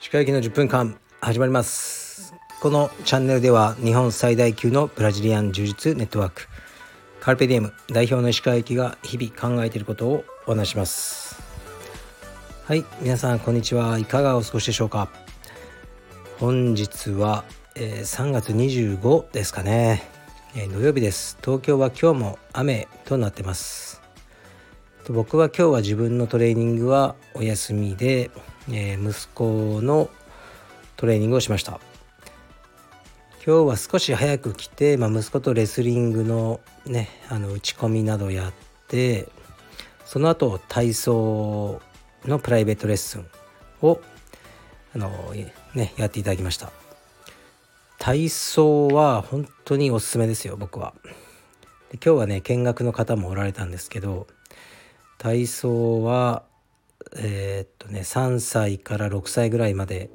歯科行きの10分間始まります。このチャンネルでは日本最大級のブラジリアン柔術ネットワークカルペディエム代表の石川行きが日々考えていることをお話します。はい皆さんこんにちは。いかがお過ごしでしょうか？本日は、えー、3月25ですかね、えー、土曜日です。東京は今日も雨となってます。僕は今日は自分のトレーニングはお休みで、えー、息子のトレーニングをしました。今日は少し早く来て、まあ、息子とレスリングのねあの打ち込みなどやってその後体操のプライベートレッスンをあの、ね、やっていただきました。体操は本当におすすめですよ僕は。で今日はね見学の方もおられたんですけど体操はえー、っとね3歳から6歳ぐらいまで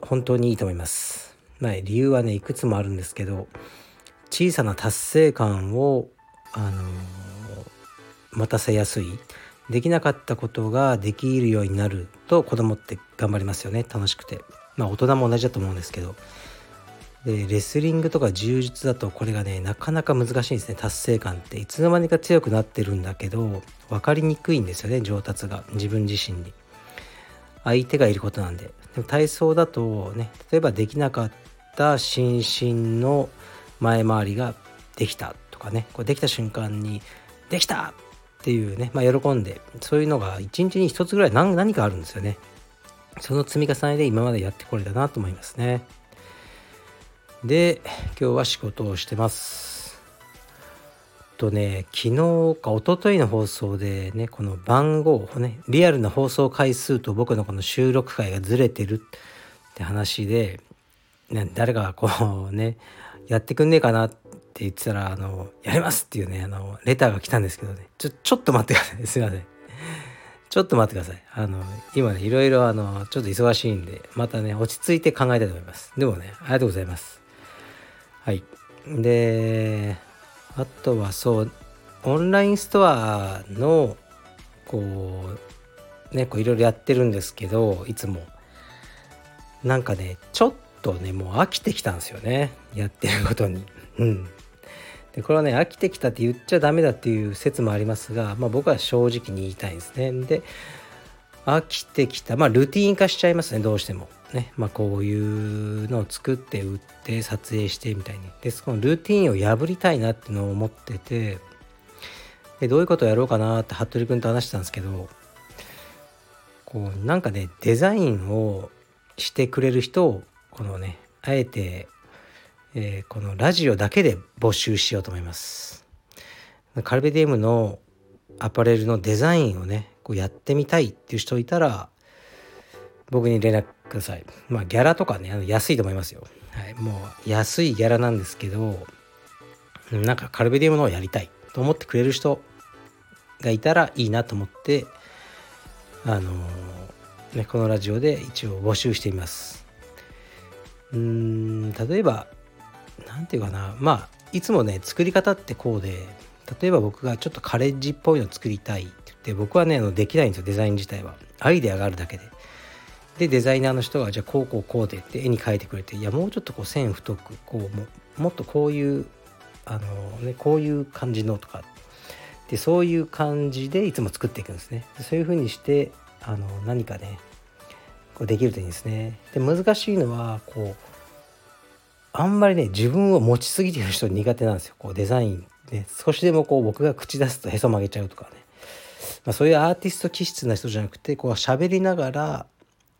本当にいいと思います。まあ理由はねいくつもあるんですけど小さな達成感をあのー、持たせやすい。できなかったことができるようになると子供って頑張りますよね楽しくて。まあ大人も同じだと思うんですけど。でレスリングとか柔術だとこれがねなかなか難しいんですね達成感って。いつの間にか強くなってるんだけど分かりにくいんですよね上達が。自分自身に。相手がいることなんで。でも体操だとね例えばできなかった心身の前回りができたとかね。これできた瞬間にできたっていうね、まあ、喜んで。そういうのが一日に一つぐらい何何かあるんですよね。その積み重ねで今までやってこれたなと思いますね。で今日は仕事をしてますとね昨日か一昨日の放送でねこの番号をねリアルな放送回数と僕のこの収録回がずれてるって話で、ね、誰かこうねやってくんねえかなってって言ってたら、あの、やりますっていうね、あの、レターが来たんですけどね、ちょ、ちょっと待ってください。すいません。ちょっと待ってください。あの、今ね、いろいろあの、ちょっと忙しいんで、またね、落ち着いて考えたいと思います。でもね、ありがとうございます。はい。で、あとはそう、オンラインストアの、こう、ね、こういろいろやってるんですけど、いつも。なんかね、ちょっとね、もう飽きてきたんですよね。やってることに。うん。でこれはね飽きてきたって言っちゃダメだっていう説もありますが、まあ、僕は正直に言いたいんですね。で飽きてきたまあルーティン化しちゃいますねどうしても。ねまあ、こういうのを作って売って撮影してみたいに。でそのルーティンを破りたいなっていうのを思っててでどういうことをやろうかなって服部君と話してたんですけどこうなんかねデザインをしてくれる人をこのねあえてえー、このラジオだけで募集しようと思います。カルベディエムのアパレルのデザインをねこうやってみたいっていう人いたら僕に連絡ください。まあギャラとかねあの安いと思いますよ。はい、もう安いギャラなんですけどなんかカルベディエムのをやりたいと思ってくれる人がいたらいいなと思ってあのー、ねこのラジオで一応募集しています。うーん例えば何て言うかなまあいつもね作り方ってこうで例えば僕がちょっとカレッジっぽいの作りたいって言って僕はねあのできないんですよデザイン自体はアイデアがあるだけででデザイナーの人がじゃあこうこうこうでって絵に描いてくれていやもうちょっとこう線太くこうもっとこういうあのねこういう感じのとかでそういう感じでいつも作っていくんですね。そういう風にしてあの何かねこうできるといいんですね。で難しいのはこうあんまりね自分を持ちすぎてる人苦手なんですよ。こうデザインで少しでもこう僕が口出すとへそ曲げちゃうとかね、まあ、そういうアーティスト気質な人じゃなくてこう喋りながら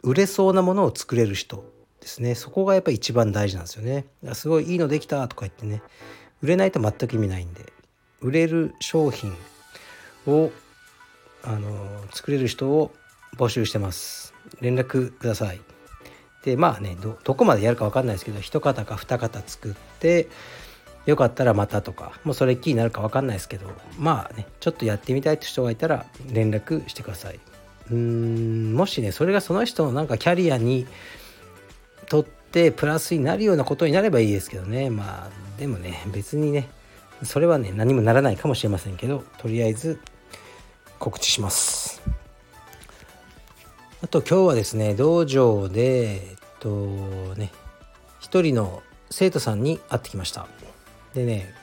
売れそうなものを作れる人ですね。そこがやっぱり一番大事なんですよね。すごいいいのできたとか言ってね。売れないと全く意味ないんで。売れる商品をあの作れる人を募集してます。連絡ください。でまあねどこまでやるか分かんないですけど一型か二型作ってよかったらまたとかもうそれっきりになるか分かんないですけどまあねちょっとやってみたいって人がいたら連絡してください。うんもしねそれがその人のなんかキャリアにとってプラスになるようなことになればいいですけどね。まあでもね別にねそれはね何もならないかもしれませんけどとりあえず告知します。あと今日はですね道場でえっとね一人の生徒さんに会ってきました。でね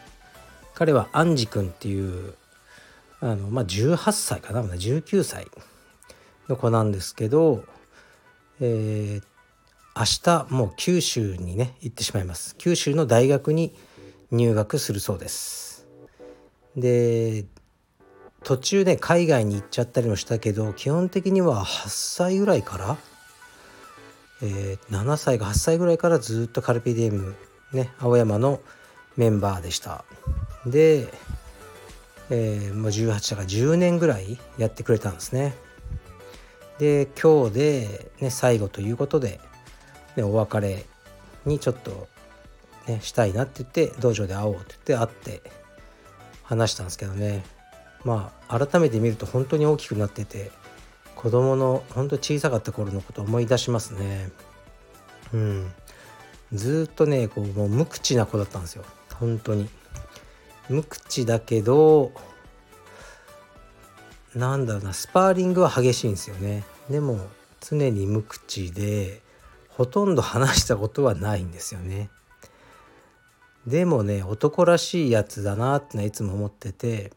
彼はアンジ君っていうあのまあ18歳かな19歳。の子なんですけどえー、明日もう九州にね行ってしまいます。九州の大学に入学するそうです。で途中ね海外に行っちゃったりもしたけど基本的には8歳ぐらいから、えー、7歳か8歳ぐらいからずっとカルピディエムね青山のメンバーでした。で、えー、もう18だから10年ぐらいやってくれたんですね。で今日で、ね、最後ということで、ね、お別れにちょっと、ね、したいなって言って道場で会おうって言って会って話したんですけどね。まあ改めて見ると本当に大きくなってて子供の本当小さかった頃のことを思い出しますね。うん。ずっとねこうもう無口な子だったんですよ。本当に。無口だけどなんだろうなスパーリングは激しいんですよね。でも常に無口でほとんど話したことはないんですよね。でもね男らしいやつだなってのはいつも思ってて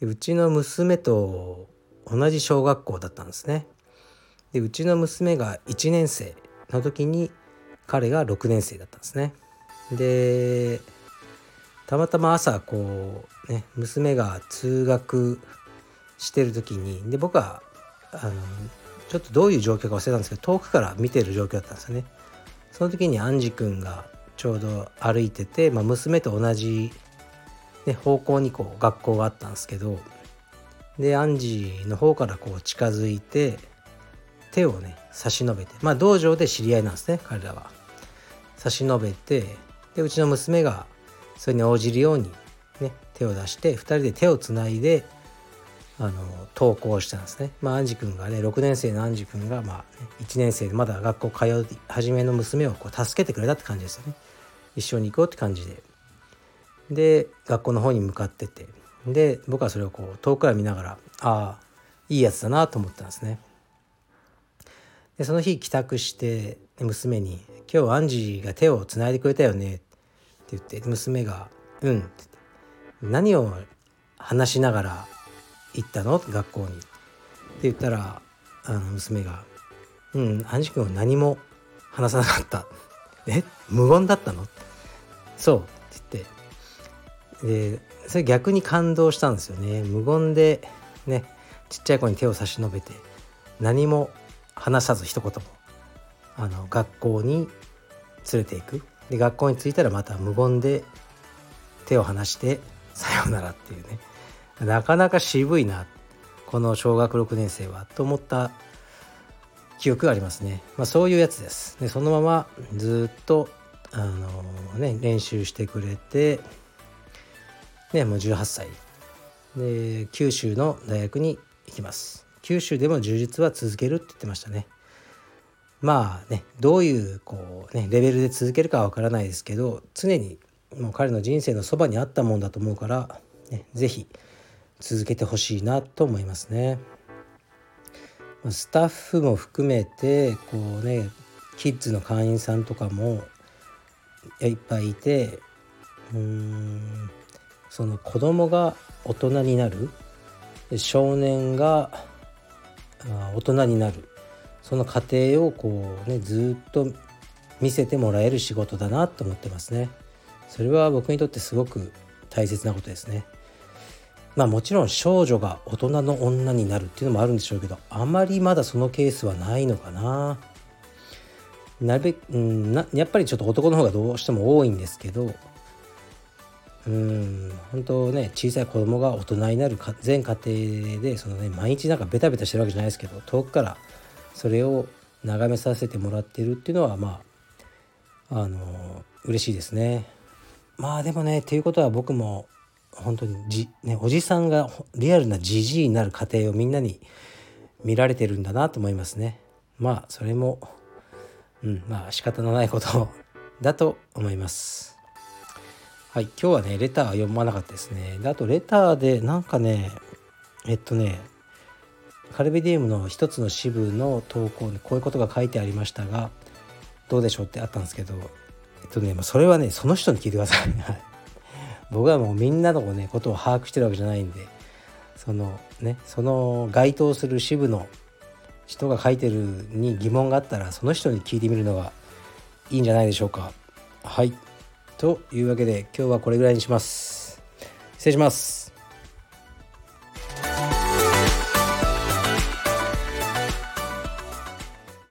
うちの娘と同じ小学校だったんですね。でうちの娘が1年生の時に彼が6年生だったんですね。でたまたま朝こうね娘が通学してる時にで僕はあのちょっとどういう状況か忘れたんですけど遠くから見てる状況だったんですよね。その時にアンジ君がちょうど歩いてて、まあ、娘と同じ、ね、方向にこう学校があったんですけどでアンジの方からこう近づいて手をね差し伸べてまあ道場で知り合いなんですね彼らは。差し伸べてでうちの娘がそれに応じるように、ね、手を出して2人で手をつないであの登校したんですね。まあ、アンジ君がね6年生のアンジ君が、まあね、1年生でまだ学校通い始めの娘をこう助けてくれたって感じですよね。一緒に行こうって感じで。で学校の方に向かっててで僕はそれをこう遠くから見ながらああいいやつだなと思ったんですね。でその日帰宅して娘に「今日アンジが手をつないでくれたよね」って言って娘が「うん」って何を話しながら行ったの？学校に。って言ったらあの娘が「うんアンジ君は何も話さなかった」「え？無言だったの?」そう。って言って。でそれ逆に感動したんですよね。無言でねちっちゃい子に手を差し伸べて何も話さず一言もあの学校に連れていく。で学校に着いたらまた無言で手を離してさようならっていうね。なかなか渋いなこの小学6年生はと思った記憶がありますね、まあ、そういうやつです。でそのままずっとあの、ね、練習してくれて、ね、もう18歳。で九州の大学に行きます。九州でも充実は続けるって言ってましたね。まあねどういうこうねレベルで続けるかは分からないですけど常にもう彼の人生のそばにあったもんだと思うから、ね、是非続けてほしいなと思いますね。スタッフも含めてこうねキッズの会員さんとかもいっぱいいてうーんその子供が大人になる少年が大人になるその過程をこうねずっと見せてもらえる仕事だなと思ってますね。それは僕にとってすごく大切なことですね。まあもちろん少女が大人の女になるっていうのもあるんでしょうけどあまりまだそのケースはないのかな。なるべく、うん、なやっぱりちょっと男の方がどうしても多いんですけどうん本当ね小さい子供が大人になる全家庭でそのね毎日なんかベタベタしてるわけじゃないですけど遠くからそれを眺めさせてもらってるっていうのはまああの嬉しいですね。まあでもねっていうことは僕も本当にじ、ね、おじさんがリアルなじじいになる過程をみんなに見られてるんだなと思いますね。まあそれも、うん、まあ仕方のないことだと思います。はい今日はねレター読まなかったですねであとレターでなんかねえっとねカルビディウムの一つの支部の投稿にこういうことが書いてありましたがどうでしょうってあったんですけどえっとねそれはねその人に聞いてください僕はもうみんなのねことを把握してるわけじゃないんでそのねその該当する支部の人が書いてるに疑問があったらその人に聞いてみるのがいいんじゃないでしょうか。はい。というわけで今日はこれぐらいにします。失礼します。